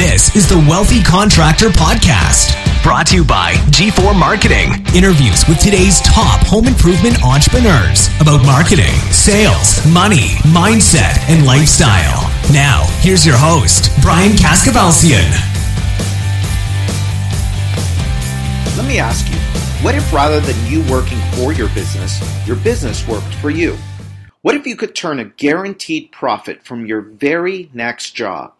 This is the Wealthy Contractor Podcast, brought to you by G4 Marketing. Interviews with today's top home improvement entrepreneurs about marketing, sales, money, mindset, and lifestyle. Now, here's your host, Brian Kaskavalciyan. Let me ask you what if rather than you working for your business, your business worked for you? What if you could turn a guaranteed profit from your very next job?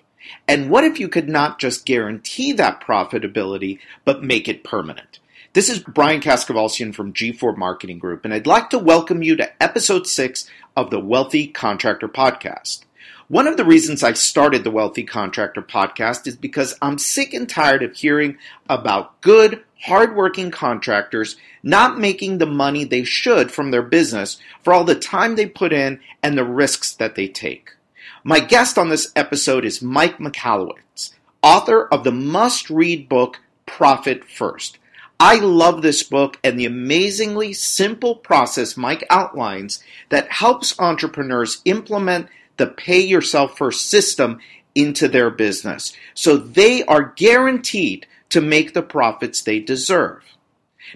And what if you could not just guarantee that profitability, but make it permanent? This is Brian Kaskavalciyan from G4 Marketing Group, and I'd like to welcome you to episode six of the Wealthy Contractor Podcast. One of the reasons I started the Wealthy Contractor Podcast is because I'm sick and tired of hearing about good, hardworking contractors not making the money they should from their business for all the time they put in and the risks that they take. My guest on this episode is Mike Michalowicz, author of the must read book Profit First. I love this book and the amazingly simple process Mike outlines that helps entrepreneurs implement the pay yourself first system into their business so they are guaranteed to make the profits they deserve.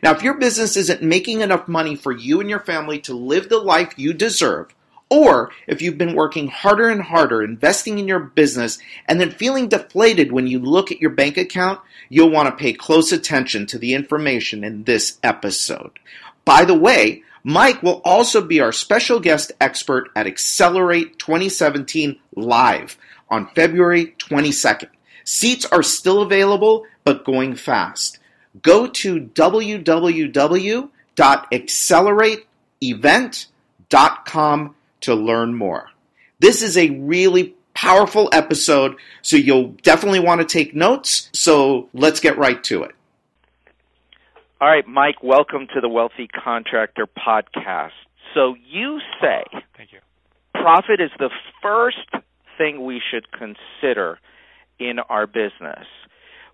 Now, if your business isn't making enough money for you and your family to live the life you deserve, or if you've been working harder and harder investing in your business and then feeling deflated when you look at your bank account, you'll want to pay close attention to the information in this episode. By the way, Mike will also be our special guest expert at Accelerate 2017 Live on February 22nd. Seats are still available, but going fast. Go to www.accelerateevent.com to learn more. This is a really powerful episode, so you'll definitely want to take notes. So let's get right to it. All right, Mike, welcome to the Wealthy Contractor Podcast. So you say Thank you. profit is the first thing we should consider in our business.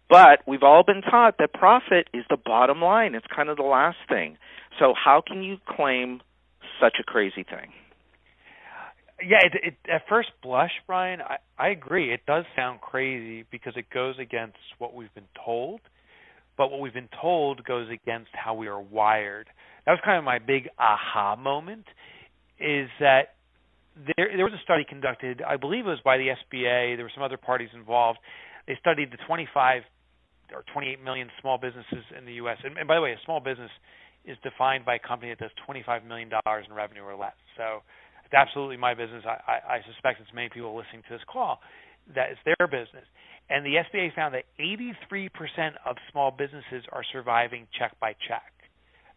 But we've all been taught that profit is the bottom line. It's kind of the last thing. So how can you claim such a crazy thing? Yeah, it, it, at first blush, Brian, I, I agree. It does sound crazy because it goes against what we've been told, but what we've been told goes against how we are wired. That was kind of my big aha moment. Is that there, there was a study conducted, I believe it was by the SBA. There were some other parties involved. They studied the 25 or 28 million small businesses in the U.S. And, and by the way, a small business is defined by a company that does 25 million dollars in revenue or less. So it's absolutely my business. I, I, I suspect it's many people listening to this call that it's their business. And the SBA found that 83% of small businesses are surviving check by check,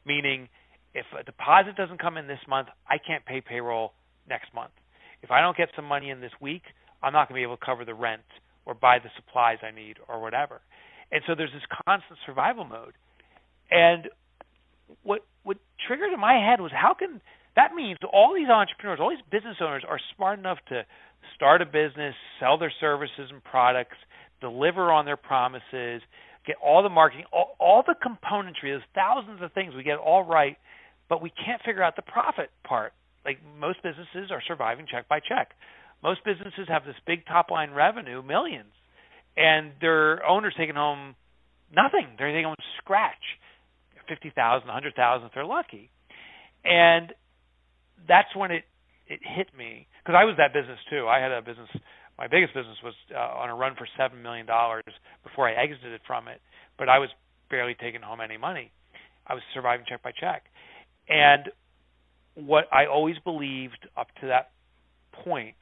meaning if a deposit doesn't come in this month, I can't pay payroll next month. If I don't get some money in this week, I'm not going to be able to cover the rent or buy the supplies I need or whatever. And so there's this constant survival mode. And what what triggered in my head was how can that means all these entrepreneurs, all these business owners are smart enough to start a business, sell their services and products, deliver on their promises, get all the marketing, all, all the componentry. There's thousands of things we get all right, but we can't figure out the profit part. Like most businesses are surviving check by check. Most businesses have this big top line revenue, millions, and their owners taking home nothing. They're taking home scratch, fifty thousand, a hundred thousand if they're lucky, and that's when it it hit me because I was that business too. I had a business. My biggest business was uh, on a run for seven million dollars before I exited from it, but I was barely taking home any money. I was surviving check by check, and what I always believed up to that point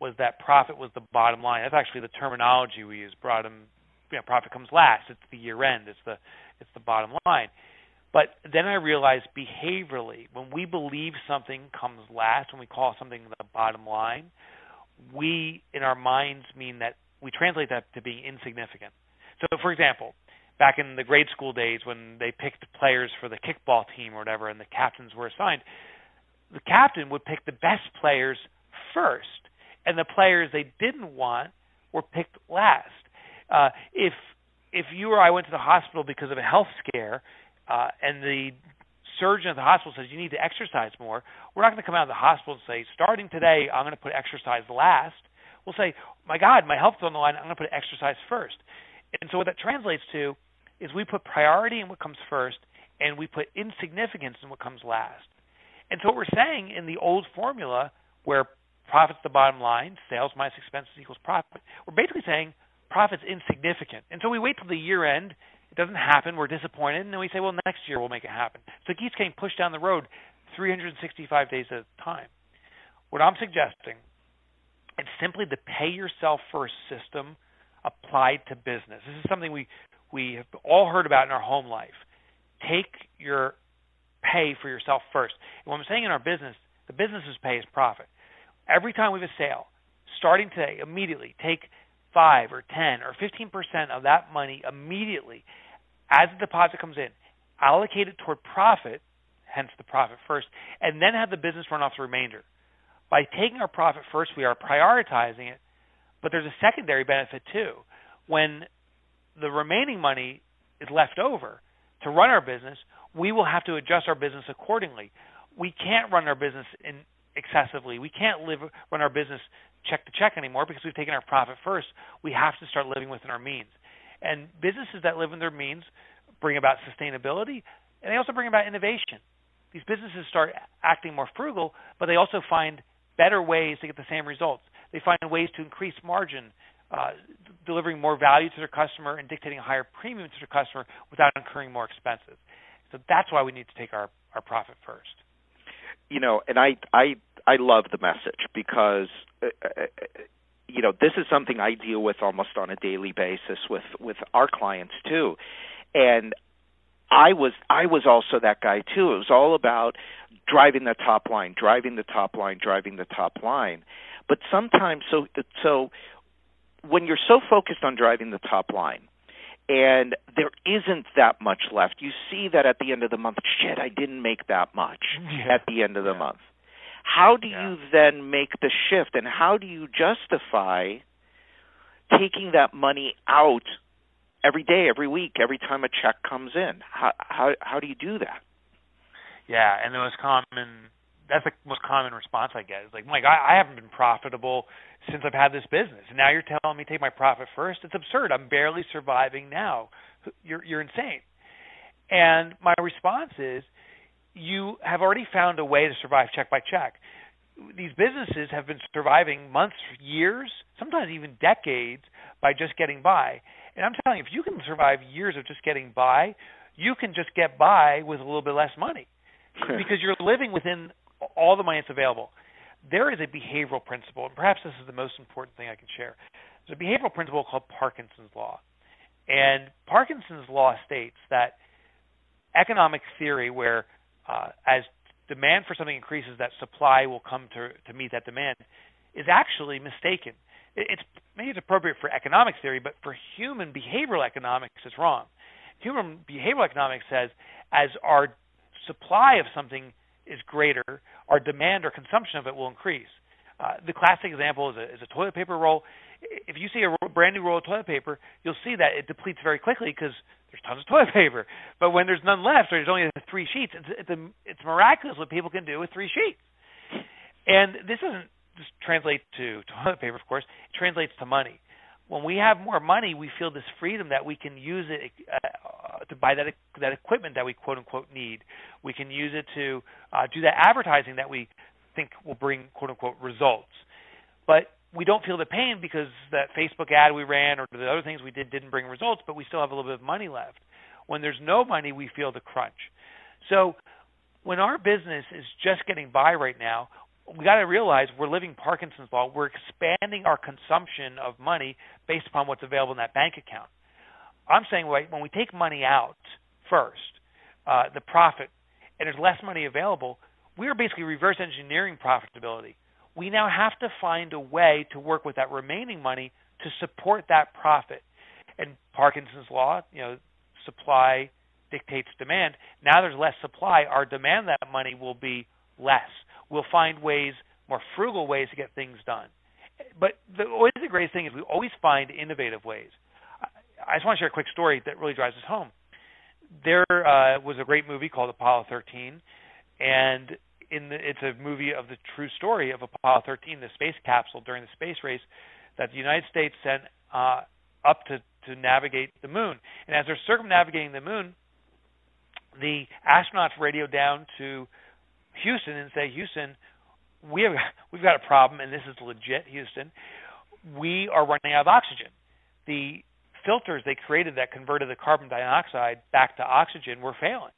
was that profit was the bottom line. That's actually the terminology we use. Bottom, you know, profit comes last. It's the year end. It's the it's the bottom line. But then I realized behaviorally, when we believe something comes last, when we call something the bottom line, we in our minds mean that we translate that to being insignificant. So, for example, back in the grade school days when they picked players for the kickball team or whatever, and the captains were assigned, the captain would pick the best players first and the players they didn't want were picked last. Uh, if if you or I went to the hospital because of a health scare, uh, and the surgeon at the hospital says you need to exercise more, we're not going to come out of the hospital and say, starting today, I'm going to put exercise last. We'll say, "My God, my health's on the line. I'm going to put exercise first." And so what that translates to is we put priority in what comes first, and we put insignificance in what comes last. And so what we're saying in the old formula, where profit's the bottom line, sales minus expenses equals profit, we're basically saying profit's insignificant. And so we wait till the year end. Doesn't happen. We're disappointed, and then we say, well, next year we'll make it happen. So it keeps getting pushed down the road 365 days at a time. What I'm suggesting is simply the pay yourself first system applied to business. This is something we we have all heard about in our home life. Take your pay for yourself first. And what I'm saying in our business, the business's pay is profit. Every time we have a sale, starting today, immediately take five or ten or fifteen percent of that money immediately as the deposit comes in, allocate it toward profit, hence the profit first, and then have the business run off the remainder. By taking our profit first, we are prioritizing it, but there's a secondary benefit too. When the remaining money is left over to run our business, we will have to adjust our business accordingly. We can't run our business in excessively. We can't live run our business check to check anymore because we've taken our profit first. We have to start living within our means. And businesses that live in their means bring about sustainability and they also bring about innovation. These businesses start acting more frugal, but they also find better ways to get the same results. They find ways to increase margin, uh, delivering more value to their customer and dictating a higher premium to their customer without incurring more expenses. So that's why we need to take our, our profit first. You know, and I I I love the message because uh, uh, you know this is something I deal with almost on a daily basis with with our clients too, and I was I was also that guy too. It was all about driving the top line, driving the top line, driving the top line. But sometimes so so when you're so focused on driving the top line and there isn't that much left, you see that at the end of the month, shit, I didn't make that much yeah. at the end of the yeah. month. How do yeah. you then make the shift and how do you justify taking that money out every day, every week, every time a check comes in? How how how do you do that? Yeah, and the most common that's the most common response I get. It's like, Mike, I, I haven't been profitable since I've had this business. And now you're telling me take my profit first? It's absurd. I'm barely surviving now. You're you're insane. And my response is you have already found a way to survive check by check. These businesses have been surviving months, years, sometimes even decades by just getting by. And I'm telling you, if you can survive years of just getting by, you can just get by with a little bit less money because you're living within all the money that's available. There is a behavioral principle, and perhaps this is the most important thing I can share. There's a behavioral principle called Parkinson's Law. And Parkinson's Law states that economic theory, where uh, as demand for something increases, that supply will come to, to meet that demand, is actually mistaken. It's maybe it's appropriate for economic theory, but for human behavioral economics, it's wrong. Human behavioral economics says as our supply of something is greater, our demand or consumption of it will increase. Uh, the classic example is a, is a toilet paper roll. If you see a brand new roll of toilet paper, you'll see that it depletes very quickly because there's tons of toilet paper. But when there's none left, or there's only three sheets, it's, it's, a, it's miraculous what people can do with three sheets. And this doesn't just translate to toilet paper, of course. It translates to money. When we have more money, we feel this freedom that we can use it uh, to buy that that equipment that we quote unquote need. We can use it to uh, do that advertising that we think will bring quote unquote results. But we don't feel the pain because that Facebook ad we ran or the other things we did didn't bring results, but we still have a little bit of money left. When there's no money, we feel the crunch. So when our business is just getting by right now, we got to realize we're living Parkinson's law. We're expanding our consumption of money based upon what's available in that bank account. I'm saying right, when we take money out first, uh, the profit, and there's less money available, we are basically reverse engineering profitability. We now have to find a way to work with that remaining money to support that profit. And Parkinson's law, you know, supply dictates demand. Now there's less supply. Our demand that money will be less we'll find ways, more frugal ways to get things done. But the, always the greatest thing is we always find innovative ways. I, just want to share a quick story that really drives us home. There uh, was a great movie called Apollo 13, and in the, it's a movie of the true story of Apollo 13, the space capsule during the space race that the United States sent uh, up to to navigate the moon. And as they're circumnavigating the moon, the astronauts radio down to Houston and say, Houston, we have we've got a problem, and this is legit, Houston. We are running out of oxygen. The filters they created that converted the carbon dioxide back to oxygen were failing.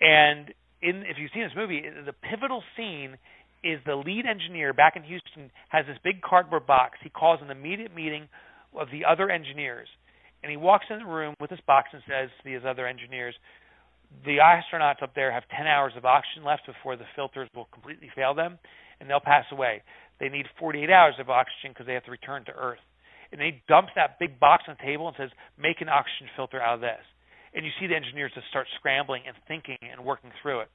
And in if you've seen this movie, the pivotal scene is the lead engineer back in Houston has this big cardboard box. He calls an immediate meeting of the other engineers, and he walks in the room with this box and says to these other engineers, "The astronauts up there have 10 hours of oxygen left before the filters will completely fail them, and they'll pass away. They need 48 hours of oxygen because they have to return to Earth." And he dumps that big box on the table and says, "Make an oxygen filter out of this." And you see the engineers just start scrambling and thinking and working through it.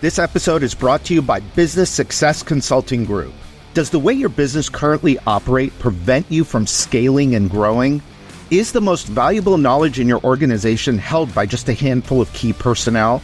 This episode is brought to you by Business Success Consulting Group. Does the way your business currently operate prevent you from scaling and growing? Is the most valuable knowledge in your organization held by just a handful of key personnel?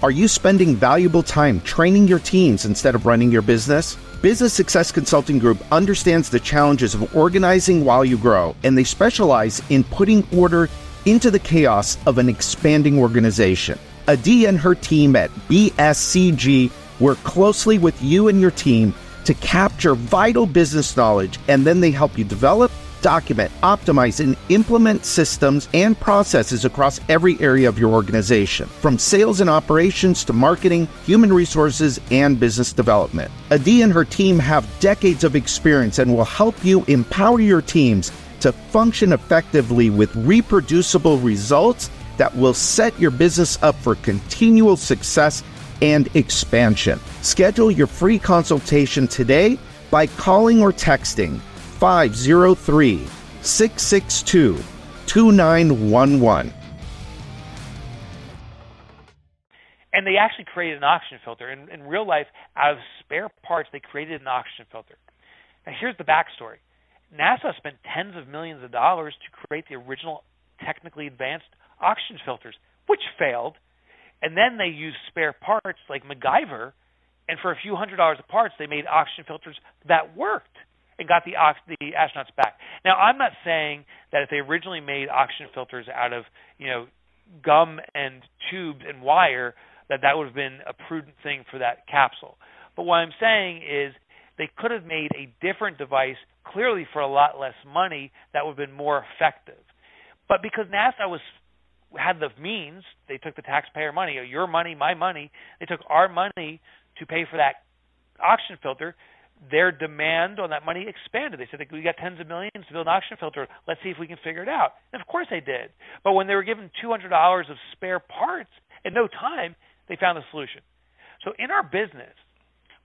Are you spending valuable time training your teams instead of running your business? Business Success Consulting Group understands the challenges of organizing while you grow, and they specialize in putting order into the chaos of an expanding organization. Adi and her team at BSCG work closely with you and your team to capture vital business knowledge, and then they help you develop, document, optimize, and implement systems and processes across every area of your organization, from sales and operations to marketing, human resources, and business development. Adi and her team have decades of experience and will help you empower your teams to function effectively with reproducible results that will set your business up for continual success and expansion. Schedule your free consultation today by calling or texting 503 662 2911. And they actually created an oxygen filter. In, in real life, out of spare parts, they created an oxygen filter. Now, here's the backstory NASA spent tens of millions of dollars to create the original technically advanced oxygen filters, which failed. And then they used spare parts like MacGyver, and for a few hundred dollars of parts, they made oxygen filters that worked and got the ox- the astronauts back. Now, I'm not saying that if they originally made oxygen filters out of you know gum and tubes and wire, that that would have been a prudent thing for that capsule. But what I'm saying is they could have made a different device, clearly for a lot less money, that would have been more effective. But because NASA was had the means, they took the taxpayer money, your money, my money, they took our money to pay for that oxygen filter. Their demand on that money expanded. They said we got tens of millions to build an oxygen filter. Let's see if we can figure it out. And of course they did. But when they were given two hundred dollars of spare parts in no time, they found a solution. So in our business,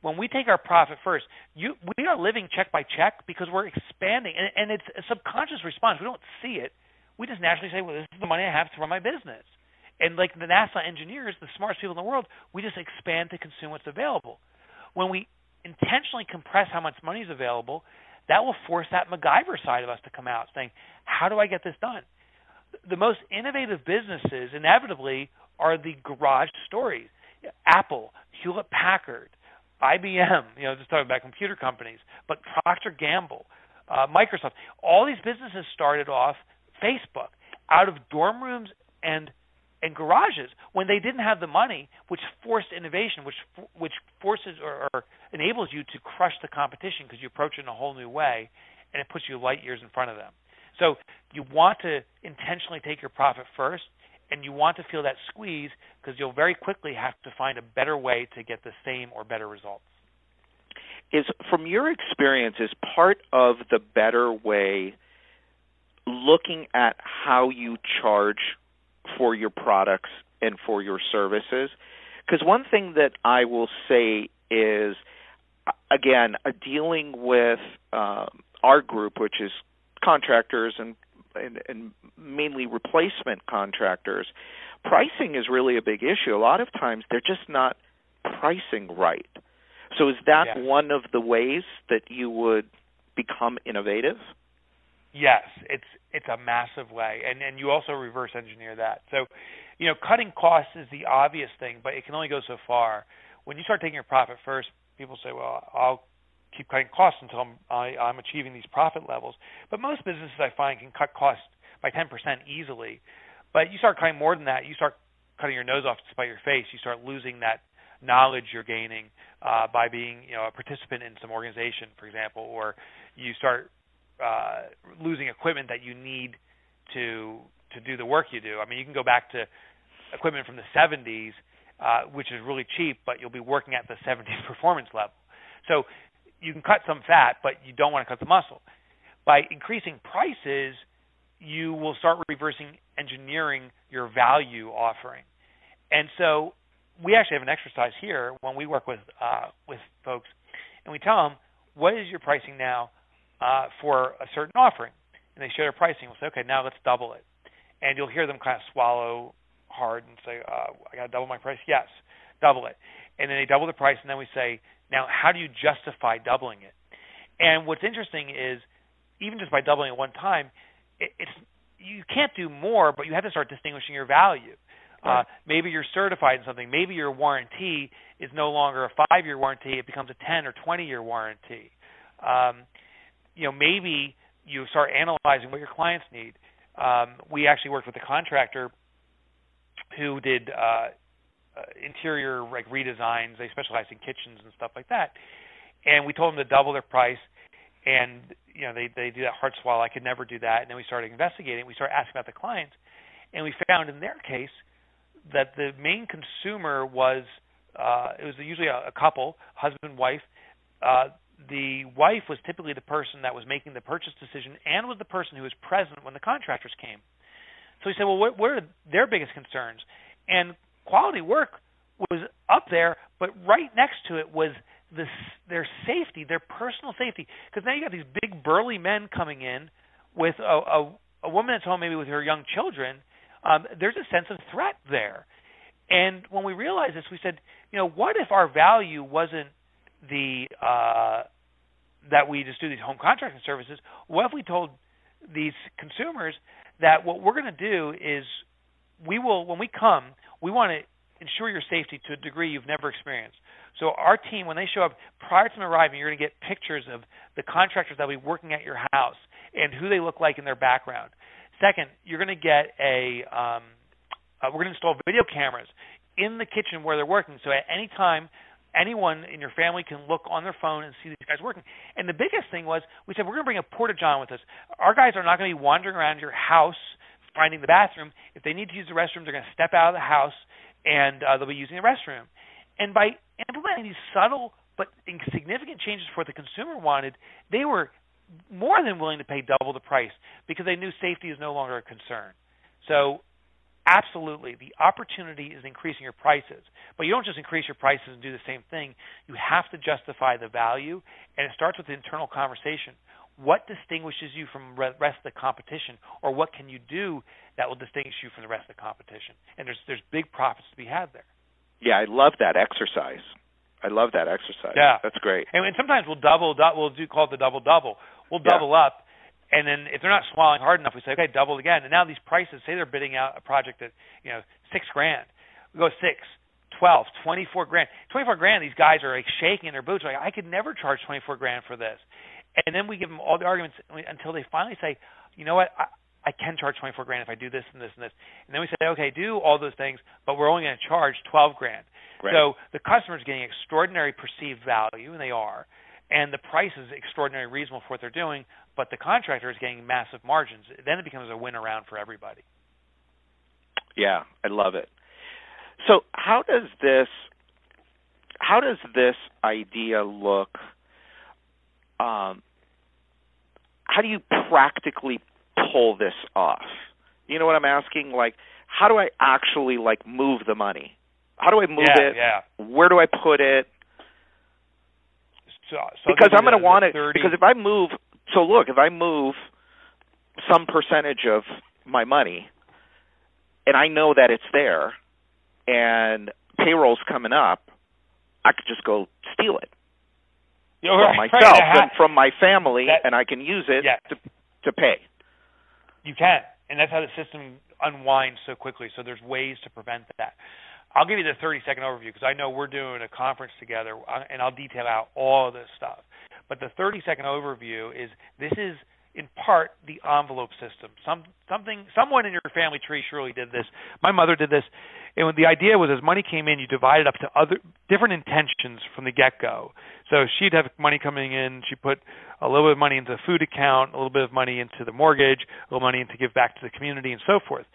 when we take our profit first, you, we are living check by check because we're expanding, and, and it's a subconscious response. We don't see it we just naturally say, well, this is the money I have to run my business. And like the NASA engineers, the smartest people in the world, we just expand to consume what's available. When we intentionally compress how much money is available, that will force that MacGyver side of us to come out saying, how do I get this done? The most innovative businesses inevitably are the garage stories. Apple, Hewlett Packard, IBM, you know, just talking about computer companies, but Procter Gamble, uh, Microsoft, all these businesses started off – Facebook out of dorm rooms and and garages when they didn't have the money, which forced innovation, which which forces or, or enables you to crush the competition because you approach it in a whole new way, and it puts you light years in front of them. So you want to intentionally take your profit first, and you want to feel that squeeze because you'll very quickly have to find a better way to get the same or better results. Is from your experience, is part of the better way looking at how you charge for your products and for your services. Because one thing that I will say is, again, uh, dealing with uh, our group, which is contractors and, and, and mainly replacement contractors, pricing is really a big issue. A lot of times they're just not pricing right. So is that yeah. one of the ways that you would become innovative? Yes, it's it's a massive way, and and you also reverse engineer that. So, you know, cutting costs is the obvious thing, but it can only go so far. When you start taking your profit first, people say, "Well, I'll keep cutting costs until I'm I, I'm achieving these profit levels. But most businesses I find can cut costs by 10% easily. But you start cutting more than that, you start cutting your nose off to spite your face. You start losing that knowledge you're gaining uh, by being you know a participant in some organization, for example, or you start uh, losing equipment that you need to to do the work you do. I mean, you can go back to equipment from the 70s, uh, which is really cheap, but you'll be working at the 70s performance level. So you can cut some fat, but you don't want to cut the muscle. By increasing prices, you will start reversing engineering your value offering. And so we actually have an exercise here when we work with uh, with folks, and we tell them what is your pricing now uh, for a certain offering, and they share their pricing. We'll say, okay, now let's double it, and you'll hear them kind of swallow hard and say, uh, I got to double my price. Yes, double it, and then they double the price, and then we say, now how do you justify doubling it? And what's interesting is even just by doubling it one time, it, it's you can't do more, but you have to start distinguishing your value. Uh, maybe you're certified in something. Maybe your warranty is no longer a five-year warranty; it becomes a 10 or 20-year warranty. Um, you know, maybe you start analyzing what your clients need. Um, we actually worked with a contractor who did uh, uh, interior like redesigns. They specialize in kitchens and stuff like that. And we told them to double their price. And you know, they they do that hard swallow. I could never do that. And then we started investigating. We started asking about the clients, and we found in their case that the main consumer was uh, it was usually a, a couple, husband wife. Uh, the wife was typically the person that was making the purchase decision and was the person who was present when the contractors came. So we said, well, what, what are their biggest concerns? And quality work was up there, but right next to it was this, their safety, their personal safety. Because now you got these big burly men coming in with a, a, a woman that's home maybe with her young children – um, there's a sense of threat there. And when we realized this, we said, you know, what if our value wasn't the uh, that we just do these home contracting services? What if we told these consumers that what we're going to do is we will, when we come, we want to ensure your safety to a degree you've never experienced. So our team, when they show up prior to them arriving, you're going to get pictures of the contractors that will be working at your house and who they look like in their background. Second, you're going to get a um, uh, we're going to install video cameras in the kitchen where they're working. So at any time, anyone in your family can look on their phone and see these guys working. And the biggest thing was we said we're going to bring a porta john with us. Our guys are not going to be wandering around your house finding the bathroom. If they need to use the restroom, they're going to step out of the house and uh, they'll be using the restroom. And by implementing these subtle but significant changes for what the consumer wanted, they were more than willing to pay double the price because they knew safety is no longer a concern. So, absolutely, the opportunity is increasing your prices. But you don't just increase your prices and do the same thing. You have to justify the value, and it starts with the internal conversation. What distinguishes you from the rest of the competition, or what can you do that will distinguish you from the rest of the competition? And there's there's big profits to be had there. Yeah, I love that exercise. I love that exercise. Yeah, that's great. And, and sometimes we'll double, we'll do call it the double double. We'll double yeah. up, and then if they're not swallowing hard enough, we say, okay, double again. And now these prices, say they're bidding out a project at you know six grand, we go six, twelve, twenty-four grand. Twenty-four grand. These guys are like shaking in their boots, like I could never charge twenty-four grand for this. And then we give them all the arguments until they finally say, you know what, I, I can charge 24 grand if I do this and this and this. And then we say, okay, do all those things, but we're only going to charge 12 grand. Right. So the customer is getting extraordinary perceived value, and they are, and the price is extraordinarily reasonable for what they're doing, but the contractor is getting massive margins. Then it becomes a win around for everybody. Yeah, I love it. So how does this how does this idea look um, how do you practically pull this off? You know what I'm asking? Like, how do I actually like move the money? How do I move yeah, it? Yeah. Where do I put it? So, so because I'm going to want it. Because if I move, so look, if I move some percentage of my money, and I know that it's there, and payroll's coming up, I could just go steal it You're from right, myself right. and from my family, that, and I can use it yes. to to pay. You can, and that's how the system unwinds so quickly. So there's ways to prevent that. I'll give you the 30 second overview because I know we're doing a conference together, uh, and I'll detail out all of this stuff. But the 30 second overview is this is in part the envelope system. Some something someone in your family tree surely did this. My mother did this. And the idea was as money came in, you divided up to other different intentions from the get go. So she'd have money coming in, she put a little bit of money into the food account, a little bit of money into the mortgage, a little money to give back to the community and so forth.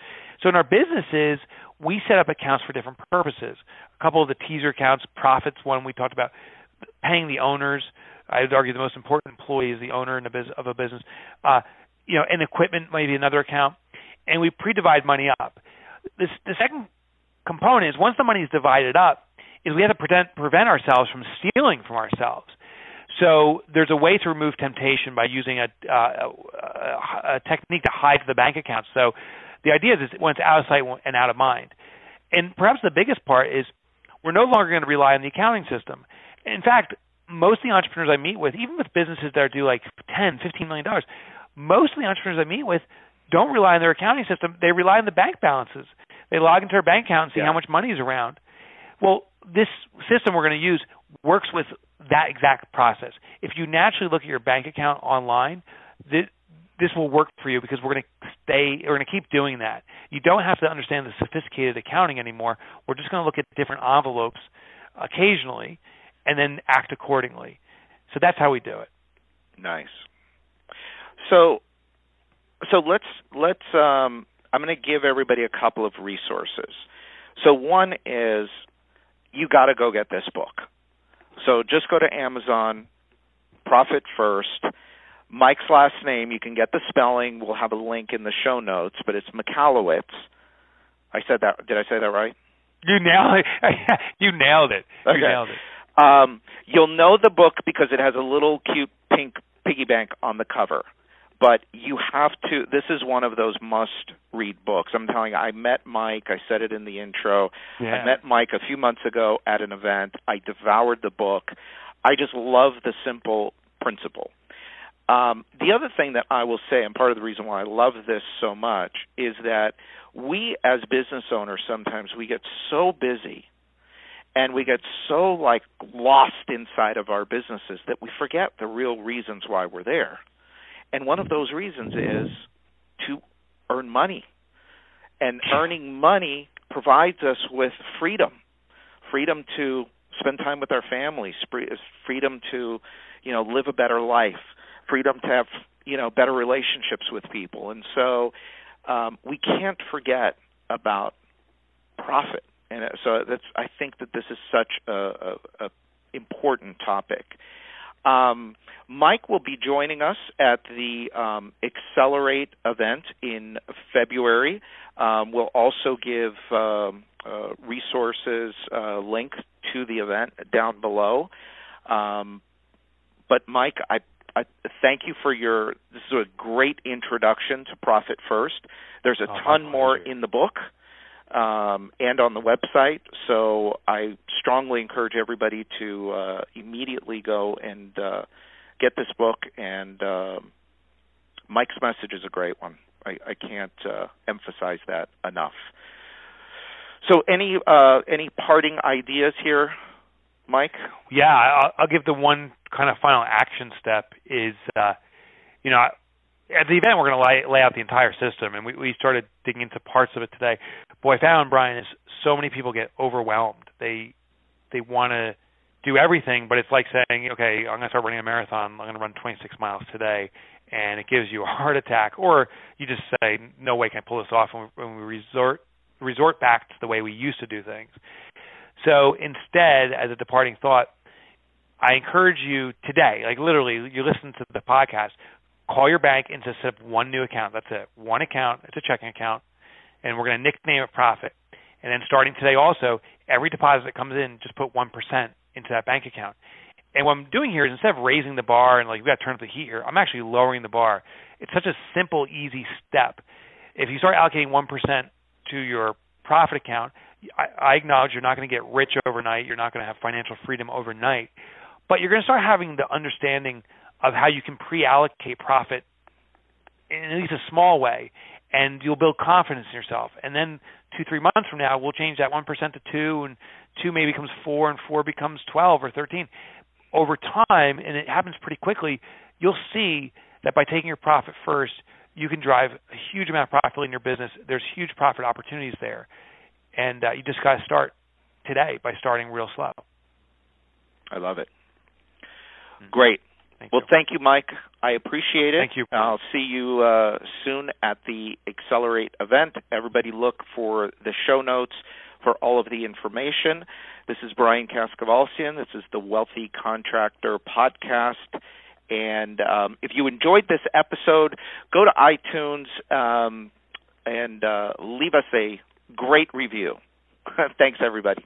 So in our businesses, we set up accounts for different purposes. A couple of the teaser accounts, profits one we talked about, paying the owners, I would argue the most important employee is the owner a business, of a business. Uh, you know, and equipment maybe another account, and we pre-divide money up. This, the second component is once the money is divided up, is we have to prevent, prevent ourselves from stealing from ourselves. So there's a way to remove temptation by using a, uh, a, a technique to hide the bank account. So the idea is when it's out of sight and out of mind. And perhaps the biggest part is we're no longer going to rely on the accounting system. In fact, most of the entrepreneurs I meet with, even with businesses that do like 10, 15 million dollars, most of the entrepreneurs I meet with don't rely on their accounting system. They rely on the bank balances. They log into their bank account and see yeah. how much money is around. Well, this system we're going to use works with that exact process. If you naturally look at your bank account online, this, this will work for you because we're going to stay, we're going to keep doing that. You don't have to understand the sophisticated accounting anymore. We're just going to look at different envelopes occasionally and then act accordingly. So that's how we do it. Nice. So so let's let's um, I'm going to give everybody a couple of resources. So one is you got to go get this book. So just go to Amazon, Profit First. Mike's last name, you can get the spelling. We'll have a link in the show notes, but it's Michalowicz. I said that. Did I say that right? You nailed it. you nailed it. You okay. nailed it. Um, you'll know the book because it has a little cute pink piggy bank on the cover. But you have to. This is one of those must-read books. I'm telling you. I met Mike. I said it in the intro. Yeah. I met Mike a few months ago at an event. I devoured the book. I just love the simple principle. Um, the other thing that I will say, and part of the reason why I love this so much, is that we as business owners sometimes we get so busy and we get so like lost inside of our businesses that we forget the real reasons why we're there. And one of those reasons is to earn money. And earning money provides us with freedom. Freedom to spend time with our families, freedom to, you know, live a better life, freedom to have, you know, better relationships with people. And so um, we can't forget about profit and uh, so that's I think that this is such a, a, a important topic. Um, Mike will be joining us at the um, Accelerate event in February. Um, we'll also give um, uh, resources uh, link to the event down below. Um, but Mike, I, I, thank you for your. This is a great introduction to Profit First. There's a oh, ton more in the book um, and on the website. So I strongly encourage everybody to uh, immediately go and uh, get this book. And uh, Mike's message is a great one. I, I can't uh, emphasize that enough. So, any uh, any parting ideas here, Mike? Yeah, I'll, I'll give the one kind of final action step is, uh, you know, at the event we're going to lay, lay out the entire system, and we, we started digging into parts of it today. What I found, Brian, is so many people get overwhelmed. They they want to do everything, but it's like saying, okay, I'm going to start running a marathon. I'm going to run 26 miles today, and it gives you a heart attack. Or you just say, no way can I pull this off, and we, and we resort resort back to the way we used to do things. So instead, as a departing thought, I encourage you today, like literally, you listen to the podcast, call your bank and just set up one new account. That's it. One account. It's a checking account, and we're going to nickname it Profit. And then starting today, also every deposit that comes in, just put one percent into that bank account. And what I'm doing here is instead of raising the bar and like we got to turn up the heat here, I'm actually lowering the bar. It's such a simple, easy step. If you start allocating one percent to your profit account, I, I acknowledge you're not going to get rich overnight. You're not going to have financial freedom overnight, but you're going to start having the understanding of how you can pre-allocate profit in at least a small way, and you'll build confidence in yourself. And then two, three months from now, we'll change that one percent to two, and two maybe becomes four, and four becomes twelve or thirteen. over time, and it happens pretty quickly, you'll see that by taking your profit first, you can drive a huge amount of profit in your business. There's huge profit opportunities there, and uh, you just got to start today by starting real slow. I love it. Mm-hmm. Great. Thank well, you. thank you, Mike. I appreciate it. Thank you. I'll see you uh, soon at the Accelerate event. Everybody look for the show notes for all of the information. This is Brian Kaskavalciyan. This is the Wealthy Contractor Podcast. And um, if you enjoyed this episode, go to iTunes um, and uh, leave us a great review. Thanks, everybody.